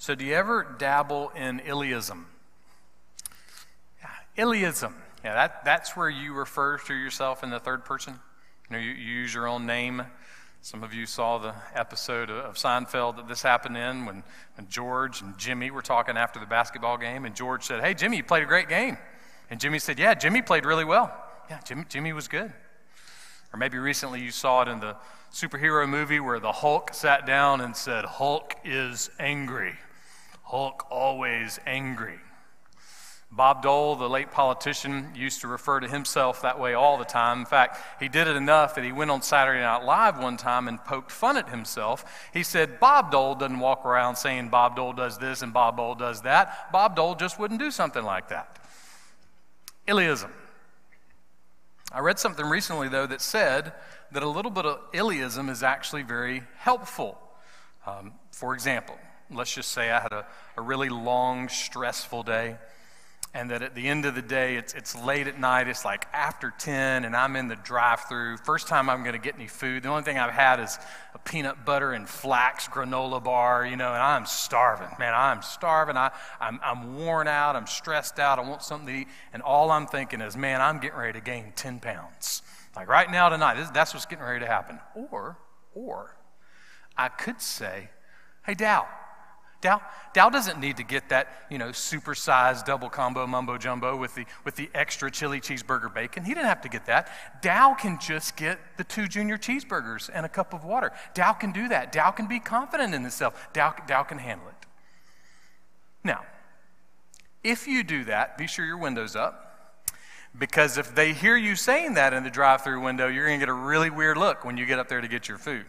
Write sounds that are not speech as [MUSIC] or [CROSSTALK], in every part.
So, do you ever dabble in Illeism? Yeah, Illeism. Yeah, that, that's where you refer to yourself in the third person. You know, you, you use your own name. Some of you saw the episode of Seinfeld that this happened in when, when George and Jimmy were talking after the basketball game, and George said, Hey, Jimmy, you played a great game. And Jimmy said, Yeah, Jimmy played really well. Yeah, Jimmy, Jimmy was good. Or maybe recently you saw it in the superhero movie where the Hulk sat down and said, Hulk is angry. Hulk always angry. Bob Dole, the late politician, used to refer to himself that way all the time. In fact, he did it enough that he went on Saturday Night Live one time and poked fun at himself. He said, Bob Dole doesn't walk around saying Bob Dole does this and Bob Dole does that. Bob Dole just wouldn't do something like that. Illeism. I read something recently, though, that said that a little bit of Illeism is actually very helpful. Um, for example, let's just say I had a, a really long, stressful day and that at the end of the day, it's, it's late at night, it's like after 10, and I'm in the drive through. First time I'm going to get any food. The only thing I've had is a peanut butter and flax granola bar, you know, and I'm starving. Man, I'm starving. I, I'm, I'm worn out. I'm stressed out. I want something to eat. And all I'm thinking is, man, I'm getting ready to gain 10 pounds. Like right now, tonight, this, that's what's getting ready to happen. Or, or, I could say, hey, Dow, Dow, Dow doesn't need to get that, you know, supersized double combo mumbo jumbo with the, with the extra chili cheeseburger bacon. He didn't have to get that. Dow can just get the two junior cheeseburgers and a cup of water. Dow can do that. Dow can be confident in himself. Dow, Dow can handle it. Now, if you do that, be sure your window's up. Because if they hear you saying that in the drive through window, you're going to get a really weird look when you get up there to get your food.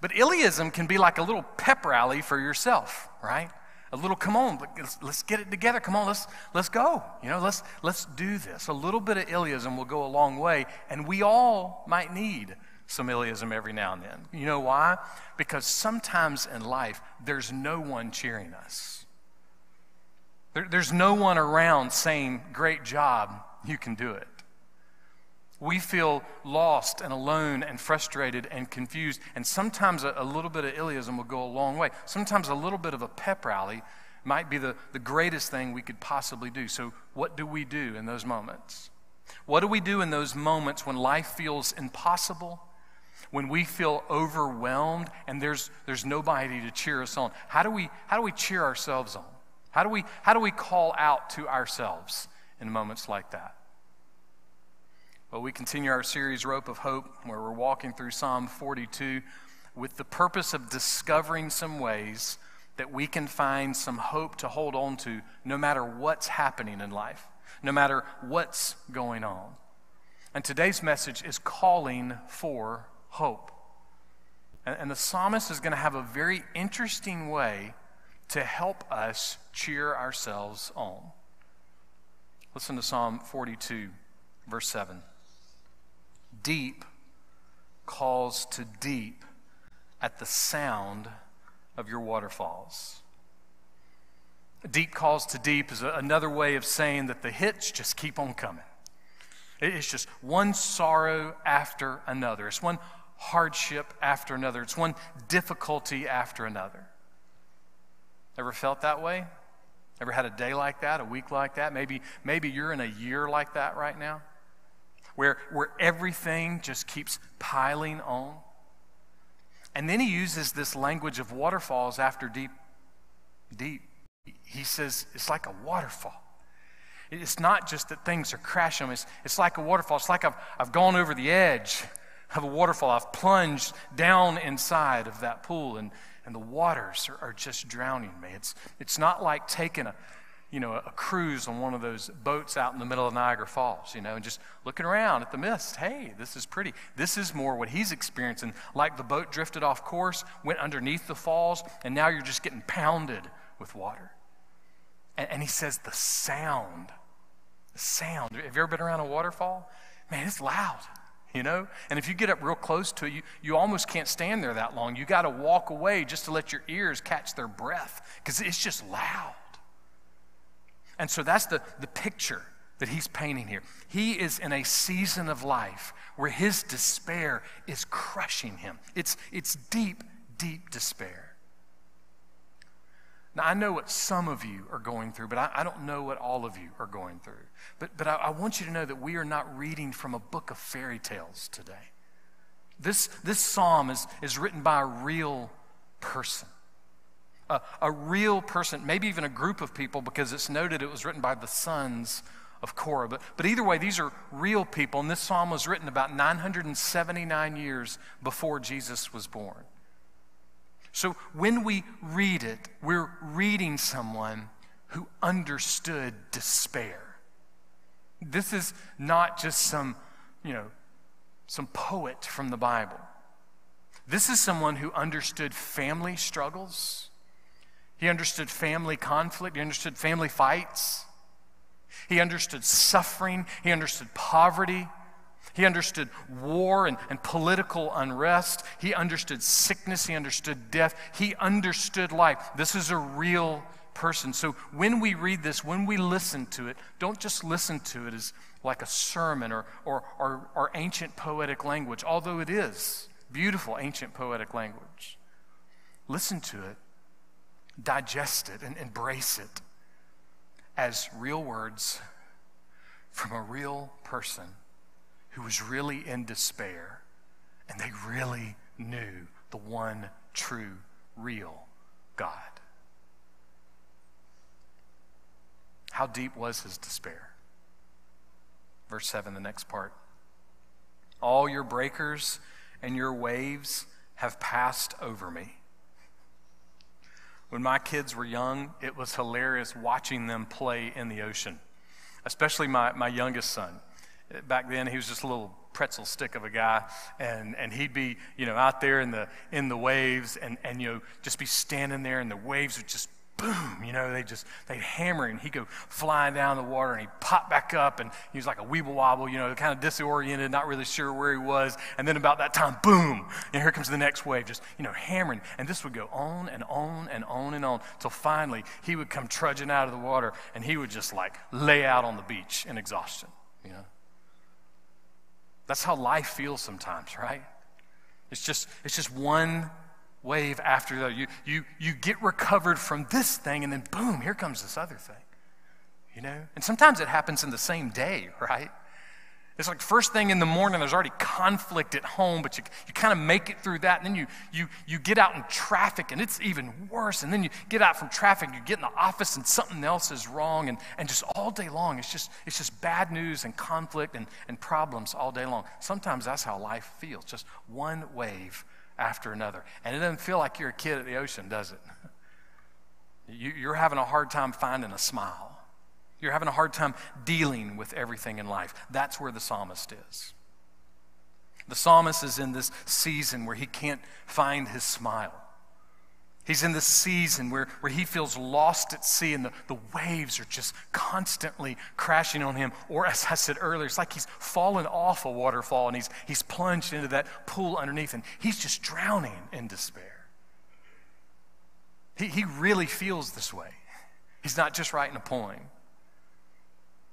But Illeism can be like a little pep rally for yourself, right? A little, come on, let's, let's get it together. Come on, let's, let's go. You know, let's, let's do this. A little bit of Illeism will go a long way, and we all might need some Illeism every now and then. You know why? Because sometimes in life, there's no one cheering us. There, there's no one around saying, Great job, you can do it. We feel lost and alone and frustrated and confused. And sometimes a, a, little bit of Illeism will go a long way. Sometimes a little bit of a pep rally might be the, the greatest thing we could possibly do. So, what do we do in those moments? What do we do in those moments when life feels impossible? When we feel overwhelmed and there's, there's nobody to cheer us on? How do, we, how do we cheer ourselves on? How do, we, how do we call out to ourselves in moments like that? Well, we continue our series, Rope of Hope, where we're walking through Psalm 42 with the purpose of discovering some ways that we can find some hope to hold on to no matter what's happening in life, no matter what's going on. And today's message is calling for hope. And, the psalmist is going to have a very interesting way to help us cheer ourselves on. Listen to Psalm 42, verse 7 deep calls to deep at the sound of your waterfalls. Deep calls to deep is another way of saying that the hits just keep on coming. It's just one sorrow after another. It's one hardship after another. It's one difficulty after another. Ever felt that way? Ever had a day like that, a week like that? Maybe, maybe you're in a year like that right now where, where everything just keeps piling on. And then he uses this language of waterfalls after deep, deep. He says it's like a waterfall. It's not just that things are crashing, it's, it's like a waterfall. It's like I've, I've gone over the edge of a waterfall. I've plunged down inside of that pool, and, and the waters are, are just drowning me. It's, it's not like taking a, you know, a cruise on one of those boats out in the middle of Niagara Falls, you know, and just looking around at the mist. Hey, this is pretty. This is more what he's experiencing. Like the boat drifted off course, went underneath the falls, and now you're just getting pounded with water. And, and he says the sound, the sound. Have you ever been around a waterfall? Man, it's loud you know? And if you get up real close to it, you, you almost can't stand there that long. You got to walk away just to let your ears catch their breath because it's just loud. And so that's the, the picture that he's painting here. He is in a season of life where his despair is crushing him. It's, it's deep, deep despair. Now, I know what some of you are going through, but I, I don't know what all of you are going through. But, but I, I want you to know that we are not reading from a book of fairy tales today. This, this psalm is, is written by a real person. A, a real person, maybe even a group of people, because it's noted it was written by the sons of Korah. But, but either way, these are real people, and this psalm was written about 979 years before Jesus was born. So when we read it, we're reading someone who understood despair. This is not just some, you know, some poet from the Bible. This is someone who understood family struggles. He understood family conflict. He understood family fights. He understood suffering. He understood poverty. He understood war and, and political unrest. He understood sickness. He understood death. He understood life. This is a real person. So when we read this, when we listen to it, don't just listen to it as like a sermon or, or, or, or ancient poetic language, although it is beautiful ancient poetic language. Listen to it, digest it, and embrace it as real words from a real person who was really in despair and they really knew the one true, real God. How deep was his despair? Verse 7, the next part. All your breakers and your waves have passed over me. When my kids were young, it was hilarious watching them play in the ocean, especially my, my youngest son. Back then, he was just a little pretzel stick of a guy, and, and he'd be, you know, out there in the, in the waves and, and, you know, just be standing there, and the waves would just boom, you know, they just, they'd hammer and he'd go flying down the water and he'd pop back up and he was like a weeble wobble, you know, kind of disoriented, not really sure where he was. And then about that time, boom, and here comes the next wave, just, you know, hammering. And this would go on and on and on and on till finally he would come trudging out of the water and he would just like lay out on the beach in exhaustion, you know. That's how life feels sometimes, right? It's just, it's just one wave after the other. You, you, you get recovered from this thing, and then boom, here comes this other thing. You know? And sometimes it happens in the same day, [LAUGHS] right? It's like first thing in the morning, there's already conflict at home, but you, you kind of make it through that. And then you, you, you get out in traffic, and it's even worse. And then you get out from traffic, you get in the office, and something else is wrong. And, and just all day long, it's just, it's just bad news and conflict and, and problems all day long. Sometimes that's how life feels just one wave after another. And it doesn't feel like you're a kid at the ocean, does it? [LAUGHS] You, are having a hard time finding a smile. You're having a hard time dealing with everything in life. That's where the psalmist is. The psalmist is in this season where he can't find his smile. He's in this season where, where he feels lost at sea and the, the waves are just constantly crashing on him. Or, as I said earlier, it's like he's fallen off a waterfall and he's, he's plunged into that pool underneath and he's just drowning in despair. He, he really feels this way. He's not just writing a poem.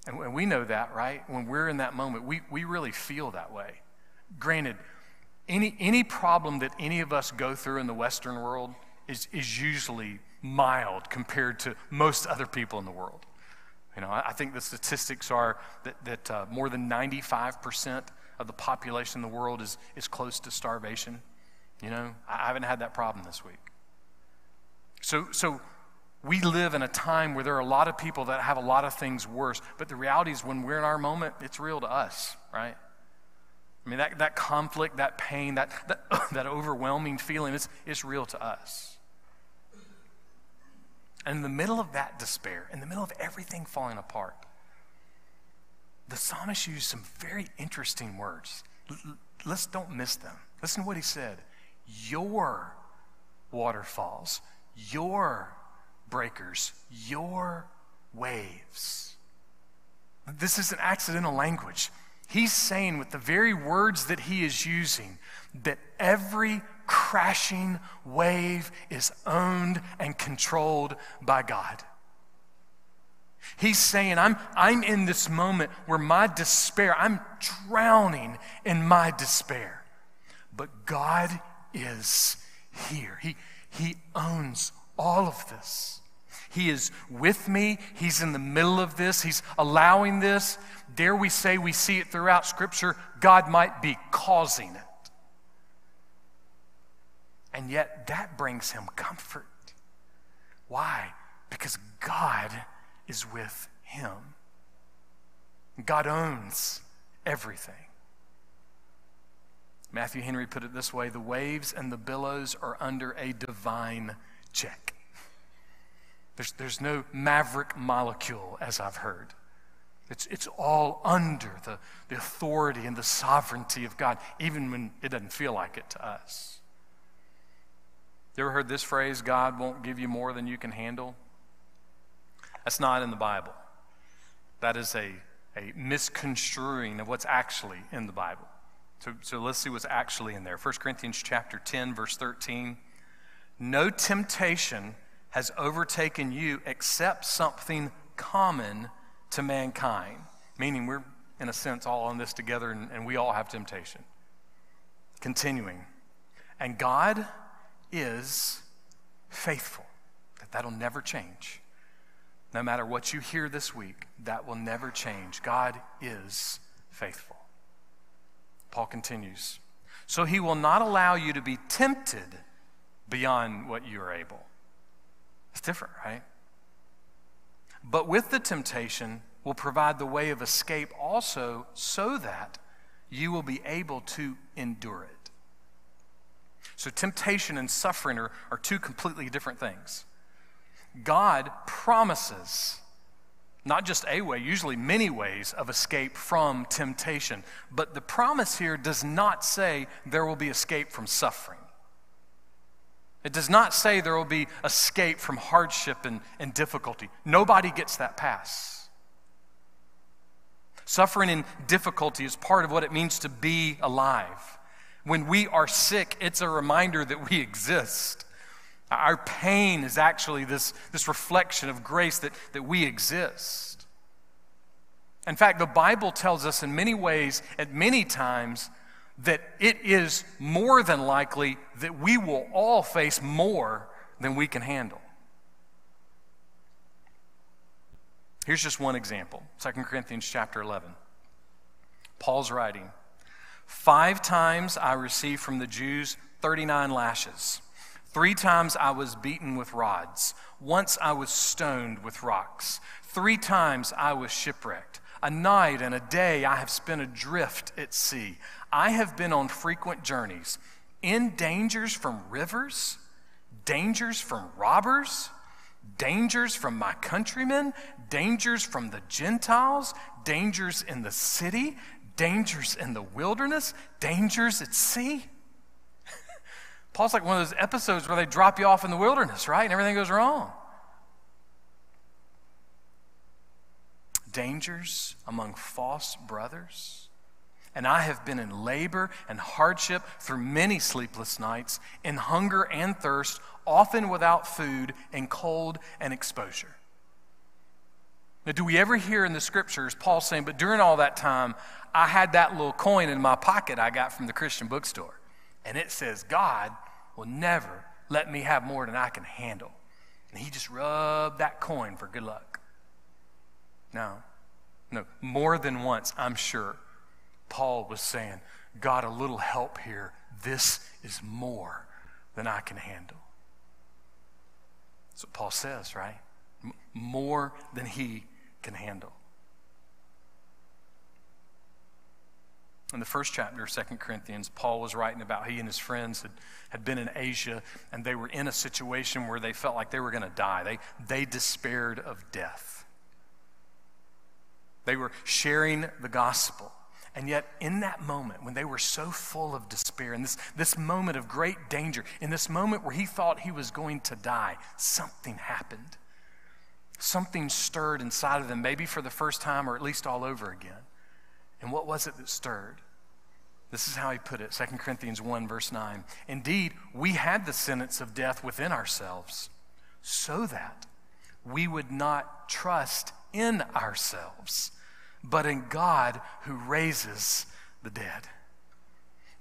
And we know that, right? When we're in that moment, we, we really feel that way. Granted, any, any problem that any of us go through in the Western world, is, is usually mild compared to most other people in the world. You know, I, I think the statistics are that, that uh, more than 95% of the population in the world is, is close to starvation. You know, I haven't had that problem this week. So, so we live in a time where there are a lot of people that have a lot of things worse, but the reality is when we're in our moment, it's real to us, right? I mean, that, that conflict, that pain, that, that, [COUGHS] that overwhelming feeling, it's, it's real to us. And in the middle of that despair, in the middle of everything falling apart, the psalmist used some very interesting words. Let's don't miss them. Listen to what he said Your waterfalls, your breakers, your waves. This is an accidental language. He's saying with the very words that he is using that every crashing wave is owned and controlled by God. He's saying, I'm, I'm in this moment where my despair, I'm drowning in my despair. But God is here. He, he owns all of this. He is with me. He's in the middle of this. He's allowing this. Dare we say we see it throughout Scripture? God might be causing it. And yet that brings him comfort. Why? Because God is with him. God owns everything. Matthew Henry put it this way the waves and the billows are under a divine check. There's, there's no maverick molecule, as I've heard. It's, it's all under the, the authority and the sovereignty of God, even when it doesn't feel like it to us. You ever heard this phrase, God won't give you more than you can handle? That's not in the Bible. That is a, a misconstruing of what's actually in the Bible. So, so let's see what's actually in there. 1 Corinthians chapter 10, verse 13. No temptation has overtaken you except something common to mankind. Meaning we're, in a sense, all on this together and, and we all have temptation. Continuing. And God is faithful. That that'll never change. No matter what you hear this week, that will never change. God is faithful. Paul continues. So he will not allow you to be tempted beyond what you are able. It's different, right? But with the temptation, will provide the way of escape also so that you will be able to endure it. So, temptation and suffering are, are two completely different things. God promises not just a way, usually many ways of escape from temptation. But the promise here does not say there will be escape from suffering. It does not say there will be escape from hardship and, and difficulty. Nobody gets that pass. Suffering and difficulty is part of what it means to be alive. When we are sick, it's a reminder that we exist. Our pain is actually this, this reflection of grace that, that we exist. In fact, the Bible tells us in many ways, at many times, that it is more than likely that we will all face more than we can handle. Here's just one example 2 Corinthians chapter 11. Paul's writing Five times I received from the Jews 39 lashes. Three times I was beaten with rods. Once I was stoned with rocks. Three times I was shipwrecked. A night and a day I have spent adrift at sea. I have been on frequent journeys, in dangers from rivers, dangers from robbers, dangers from my countrymen, dangers from the Gentiles, dangers in the city, dangers in the wilderness, dangers at sea. [LAUGHS] Paul's like one of those episodes where they drop you off in the wilderness, right? And everything goes wrong. Dangers among false brothers. And I have been in labor and hardship through many sleepless nights, in hunger and thirst, often without food, in cold and exposure. Now, do we ever hear in the scriptures Paul saying, but during all that time, I had that little coin in my pocket I got from the Christian bookstore? And it says, God will never let me have more than I can handle. And he just rubbed that coin for good luck. No, no, more than once, I'm sure, Paul was saying, God, a little help here. This is more than I can handle. That's what Paul says, right? More than he can handle. In the first chapter of 2 Corinthians, Paul was writing about he and his friends had, had been in Asia and they were in a situation where they felt like they were going to die. They, they despaired of death. They were sharing the gospel. And yet, in that moment, when they were so full of despair, in this, this moment of great danger, in this moment where he thought he was going to die, something happened. Something stirred inside of them, maybe for the first time or at least all over again. And what was it that stirred? This is how he put it 2 Corinthians 1, verse 9. Indeed, we had the sentence of death within ourselves, so that we would not trust in ourselves, but in God who raises the dead.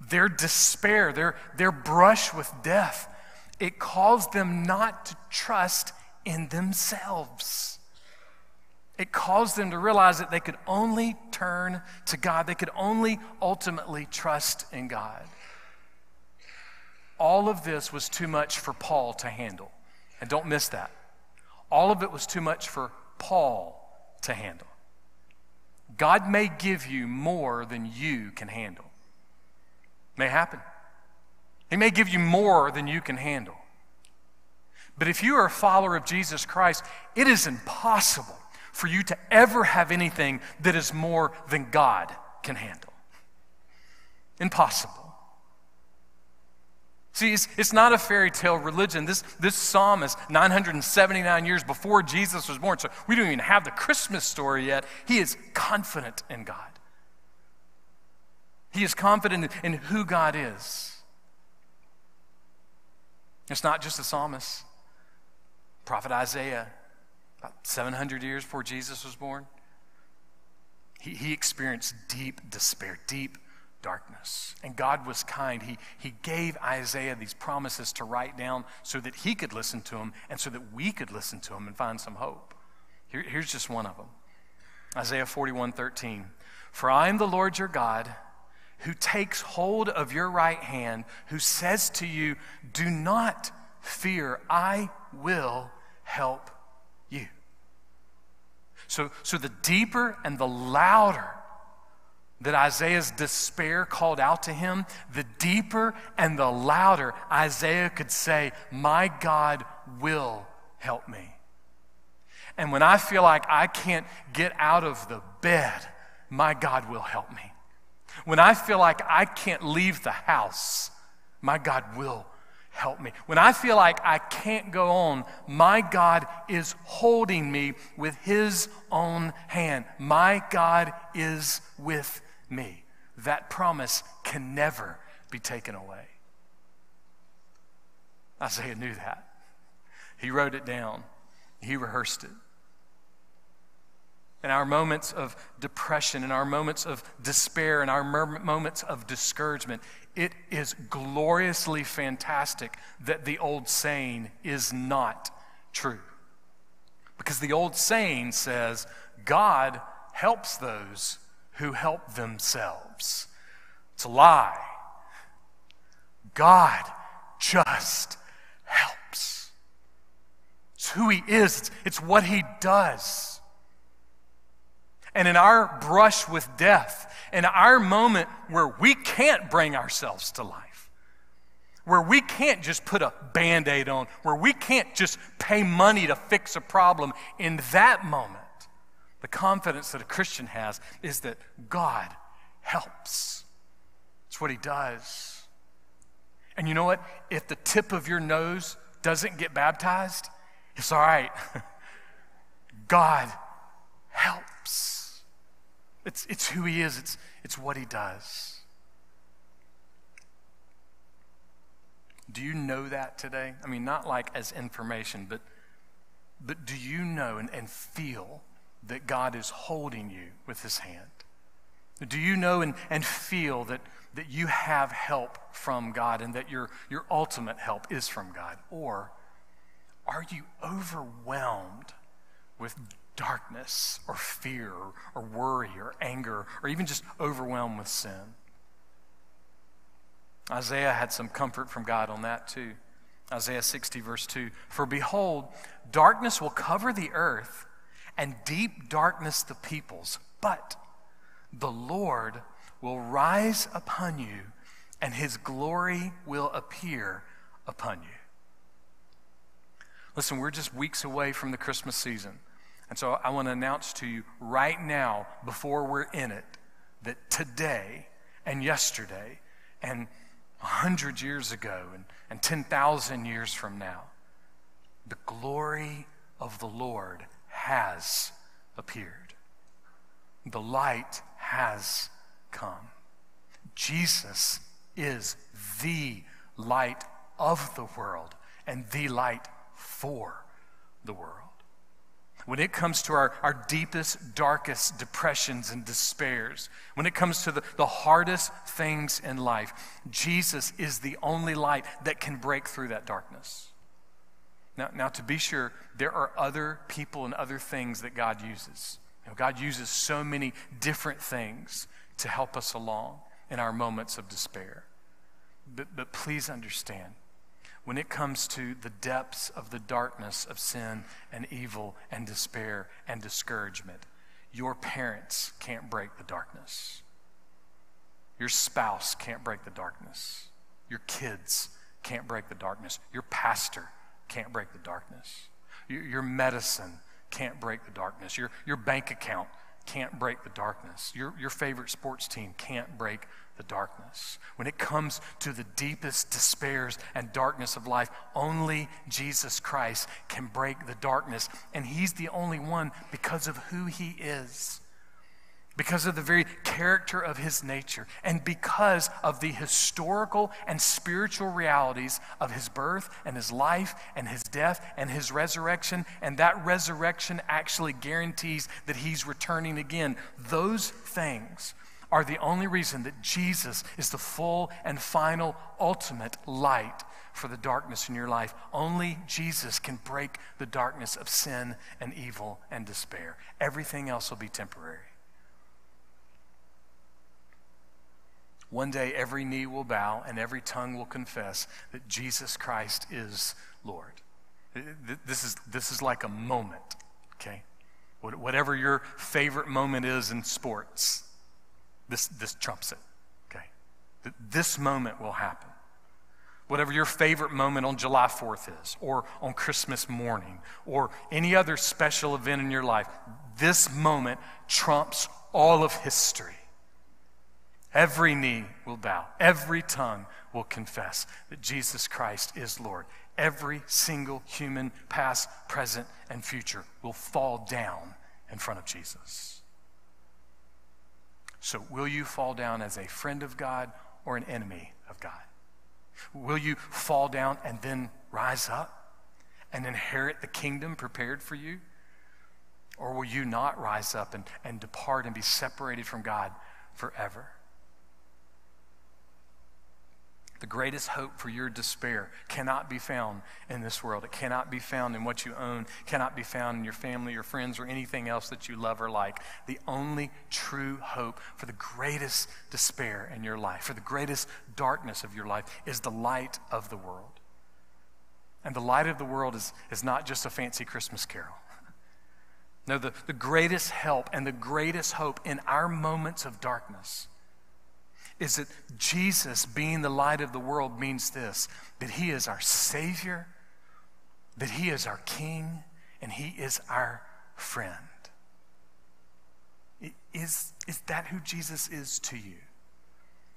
Their despair, their, their brush with death, it caused them not to trust in themselves. It caused them to realize that they could only turn to God, they could only ultimately trust in God. All of this was too much for Paul to handle. And don't miss that. All of it was too much for Paul to handle. God may give you more than you can handle. May happen. He may give you more than you can handle. But if you are a follower of Jesus Christ, it is impossible for you to ever have anything that is more than God can handle. Impossible. See, it's, it's, not a fairy tale religion. This, this psalm is 979 years before Jesus was born, so we don't even have the Christmas story yet. He is confident in God. He is confident in who God is. It's not just the psalmist. Prophet Isaiah, about 700 years before Jesus was born, he, he experienced deep despair, deep darkness. And God was kind. He, he gave Isaiah these promises to write down so that he could listen to them and so that we could listen to them and find some hope. Here, here's just one of them Isaiah 41 13. For I am the Lord your God who takes hold of your right hand, who says to you, Do not fear, I will help you. So, so the deeper and the louder that Isaiah's despair called out to him, the deeper and the louder Isaiah could say, My God will help me. And when I feel like I can't get out of the bed, my God will help me. When I feel like I can't leave the house, my God will help me. When I feel like I can't go on, my God is holding me with His own hand. My God is with me. That promise can never be taken away. Isaiah knew that. He wrote it down, he rehearsed it. In our moments of depression, in our moments of despair, in our moments of discouragement, it is gloriously fantastic that the old saying is not true. Because the old saying says, God helps those who help themselves. It's a lie. God just helps. It's who He is, it's, it's what He does. And in our brush with death, in our moment where we can't bring ourselves to life, where we can't just put a band aid on, where we can't just pay money to fix a problem, in that moment, the confidence that a Christian has is that God helps. It's what He does. And you know what? If the tip of your nose doesn't get baptized, it's all right. [LAUGHS] God helps. It's, it's who He is, it's, it's what He does. Do you know that today? I mean, not like as information, but, but do you know and, and feel that God is holding you with his hand? Do you know and, and feel that, that you have help from God and that your, your ultimate help is from God? Or are you overwhelmed with darkness or fear or, or worry or anger or even just overwhelmed with sin? Isaiah had some comfort from God on that too. Isaiah 60, verse 2 For behold, darkness will cover the earth and deep darkness the peoples. But the Lord will rise upon you, and his glory will appear upon you. Listen, we're just weeks away from the Christmas season. And so I want to announce to you right now, before we're in it, that today and yesterday and 100 years ago and, and 10,000 years from now, the glory of the Lord has appeared. The light has come. Jesus is the light of the world and the light for the world. When it comes to our, our deepest, darkest depressions and despairs, when it comes to the, the hardest things in life, Jesus is the only light that can break through that darkness. Now, now, to be sure, there are other people and other things that God uses. You know, God uses so many different things to help us along in our moments of despair. But, but please understand, when it comes to the depths of the darkness of sin and evil and despair and discouragement, your parents can't break the darkness. Your spouse can't break the darkness. Your kids can't break the darkness. Your pastor can't break the darkness. Your, your medicine can't break the darkness. Your, your bank account can't break the darkness. Your, your favorite sports team can't break the darkness. When it comes to the deepest despairs and darkness of life, only Jesus Christ can break the darkness. And He's the only one because of who He is because of the very character of his nature, and because of the historical and spiritual realities of his birth and his life and his death and his resurrection, and that resurrection actually guarantees that he's returning again. Those things are the only reason that Jesus is the full and final, ultimate light for the darkness in your life. Only Jesus can break the darkness of sin and evil and despair. Everything else will be temporary. One day every knee will bow and every tongue will confess that Jesus Christ is Lord. This is, this is like a moment, okay? Whatever your favorite moment is in sports, this, this trumps it, okay? This moment will happen. Whatever your favorite moment on July 4th is, or on Christmas morning, or any other special event in your life, this moment trumps all of history. Every knee will bow, every tongue will confess that Jesus Christ is Lord. Every single human, past, present, and future, will fall down in front of Jesus. So, will you fall down as a friend of God or an enemy of God? Will you fall down and then rise up and inherit the kingdom prepared for you? Or will you not rise up and, and depart and be separated from God forever? The greatest hope for your despair cannot be found in this world. It cannot be found in what you own, cannot be found in your family, your friends, or anything else that you love or like. The only true hope for the greatest despair in your life, for the greatest darkness of your life, is the light of the world. And the light of the world is, is not just a fancy Christmas carol. [LAUGHS] No, the, the greatest help and the greatest hope in our moments of darkness is that Jesus, being the light of the world, means this that He is our Savior, that He is our King, and He is our friend. Is, is that who Jesus is to you?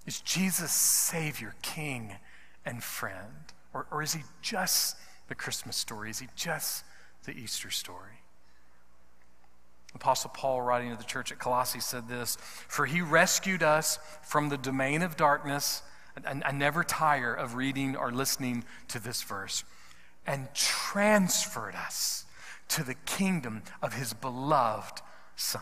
Is Jesus Savior, King, and friend? Or, or is He just the Christmas story? Is He just the Easter story? Apostle Paul, writing to the church at Colossae, said this For he rescued us from the domain of darkness. And I never tire of reading or listening to this verse. And transferred us to the kingdom of his beloved Son.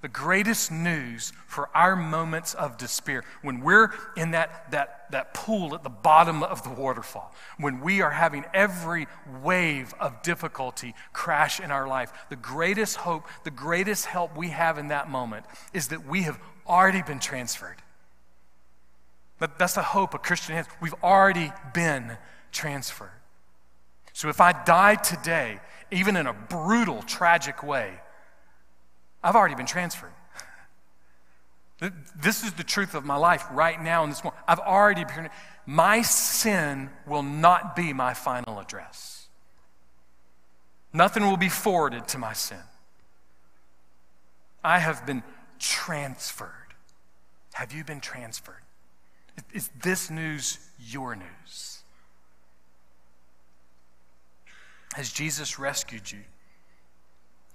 The greatest news for our moments of despair, when we're in that, that, that pool at the bottom of the waterfall, when we are having every wave of difficulty crash in our life, the greatest hope, the greatest help we have in that moment is that we have already been transferred. That's the hope a Christian has. We've already been transferred. So if I die today, even in a brutal, tragic way, I've already been transferred. This is the truth of my life right now in this moment. I've already been. My sin will not be my final address. Nothing will be forwarded to my sin. I have been transferred. Have you been transferred? Is this news your news? Has Jesus rescued you?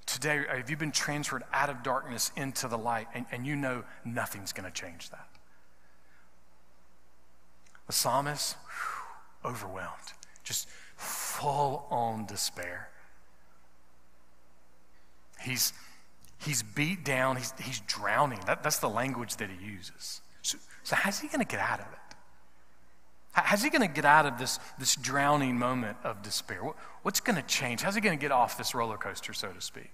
Today, uh, have you been transferred out of darkness into the light and, and you know nothing's going to change that? The psalmist, whew, overwhelmed, just full on despair. He's, he's beat down, he's, he's drowning. That, that's the language that he uses. So, so how's he going to get out of it? How's he going to get out of this, this drowning moment of despair? What's going to change? How's he going to get off this roller coaster, so to speak?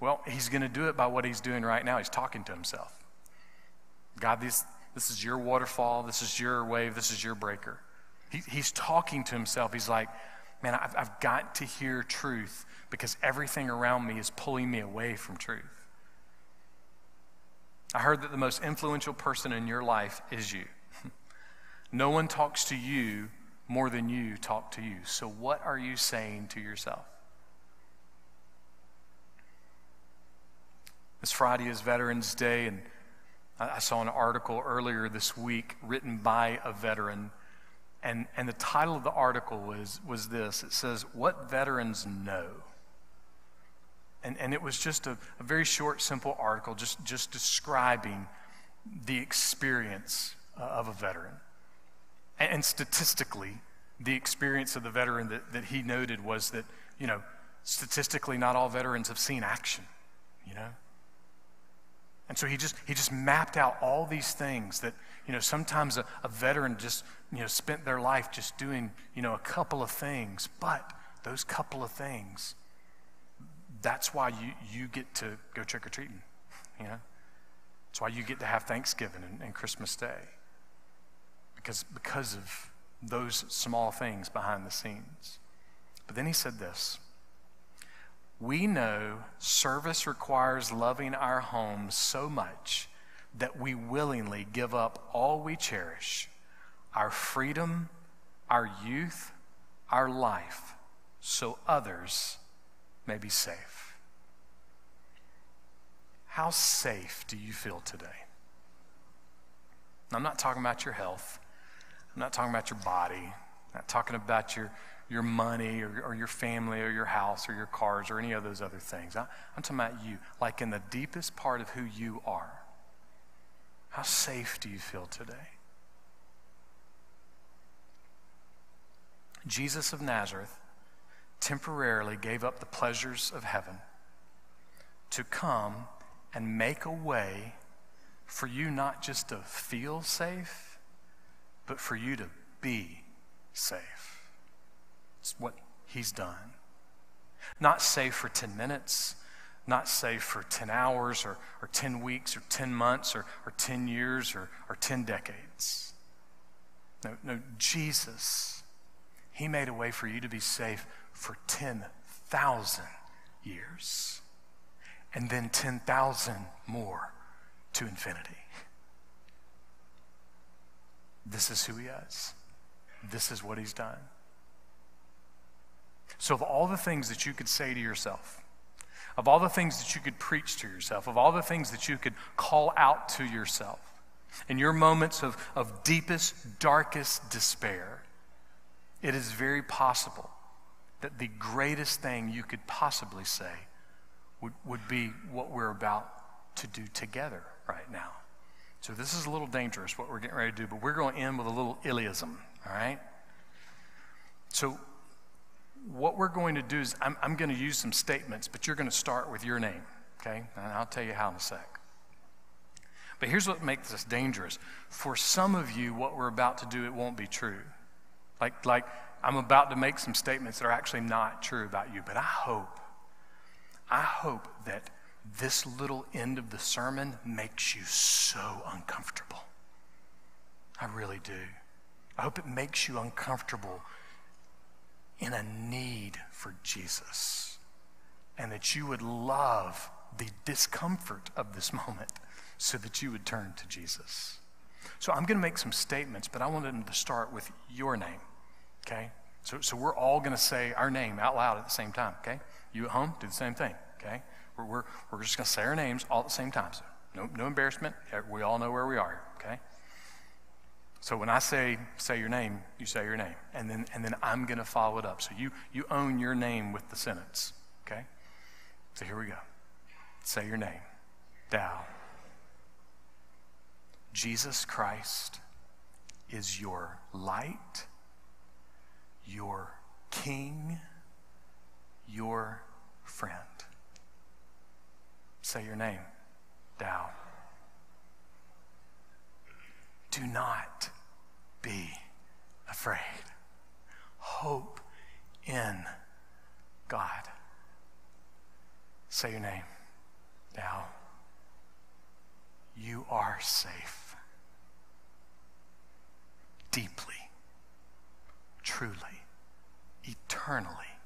Well, he's going to do it by what he's doing right now. He's talking to himself. God, this, this is your waterfall. This is your wave. This is your breaker. He, he's talking to himself. He's like, man, I've, I've got to hear truth because everything around me is pulling me away from truth. I heard that the most influential person in your life is you. No one talks to you more than you talk to you. So, what are you saying to yourself? This Friday is Veterans Day, and I saw an article earlier this week written by a veteran. And, and the title of the article was, was this it says, What Veterans Know. And, and it was just a, a very short, simple article just, just describing the experience uh, of a veteran. And, statistically, the experience of the veteran that, that he noted was that, you know, statistically, not all veterans have seen action, you know? And so he just, he just mapped out all these things that, you know, sometimes a, a veteran just, you know, spent their life just doing, you know, a couple of things, but those couple of things that's why you, you get to go trick or treating, you know? That's why you get to have Thanksgiving and, and Christmas Day. Because, because of those small things behind the scenes. But then he said this We know service requires loving our homes so much that we willingly give up all we cherish our freedom, our youth, our life, so others may be safe. How safe do you feel today? I'm not talking about your health. I'm not talking about your body. I'm not talking about your, your money or, or your family or your house or your cars or any of those other things. I, I'm talking about you, like in the deepest part of who you are. How safe do you feel today? Jesus of Nazareth temporarily gave up the pleasures of heaven to come and make a way for you not just to feel safe, but for you to be safe. It's what he's done. Not safe for 10 minutes, not safe for 10 hours or, or 10 weeks or 10 months or, or 10 years or, or 10 decades. No, no, Jesus, he made a way for you to be safe for 10,000 years, and then 10,000 more to infinity. This is who he is. This is what he's done. So, of all the things that you could say to yourself, of all the things that you could preach to yourself, of all the things that you could call out to yourself, in your moments of, of deepest, darkest despair, it is very possible that the greatest thing you could possibly say would, would be what we're about to do together right now. So this is a little dangerous what we're getting ready to do, but we're going to end with a little Illeism, all right? So what we're going to do is I'm, I'm going to use some statements, but you're going to start with your name, okay? And I'll tell you how in a sec. But here's what makes this dangerous. For some of you, what we're about to do, it won't be true. Like, like I'm about to make some statements that are actually not true about you, but I hope, I hope that this little end of the sermon makes you so uncomfortable. I really do. I hope it makes you uncomfortable in a need for Jesus and that you would love the discomfort of this [LAUGHS] moment so that you would turn to Jesus. So I'm going to make some statements, but I wanted them to start with your name. Okay? So, so we're all going to say our name out loud at the same time. Okay? You at home, do the same thing. Okay? We're, we're, just going to say our names all at the same time. So no, no embarrassment. We all know where we are. Okay? So when I say say your name, you say your name, and then and then I'm going to follow it up. So you you own your name with the sentence. Okay? So here we go. Say your name. Dow. Jesus Christ is your light your king, your friend. Say your name, Dow. Do not be afraid. Hope in God. Say your name now. You are safe. Deeply, truly, eternally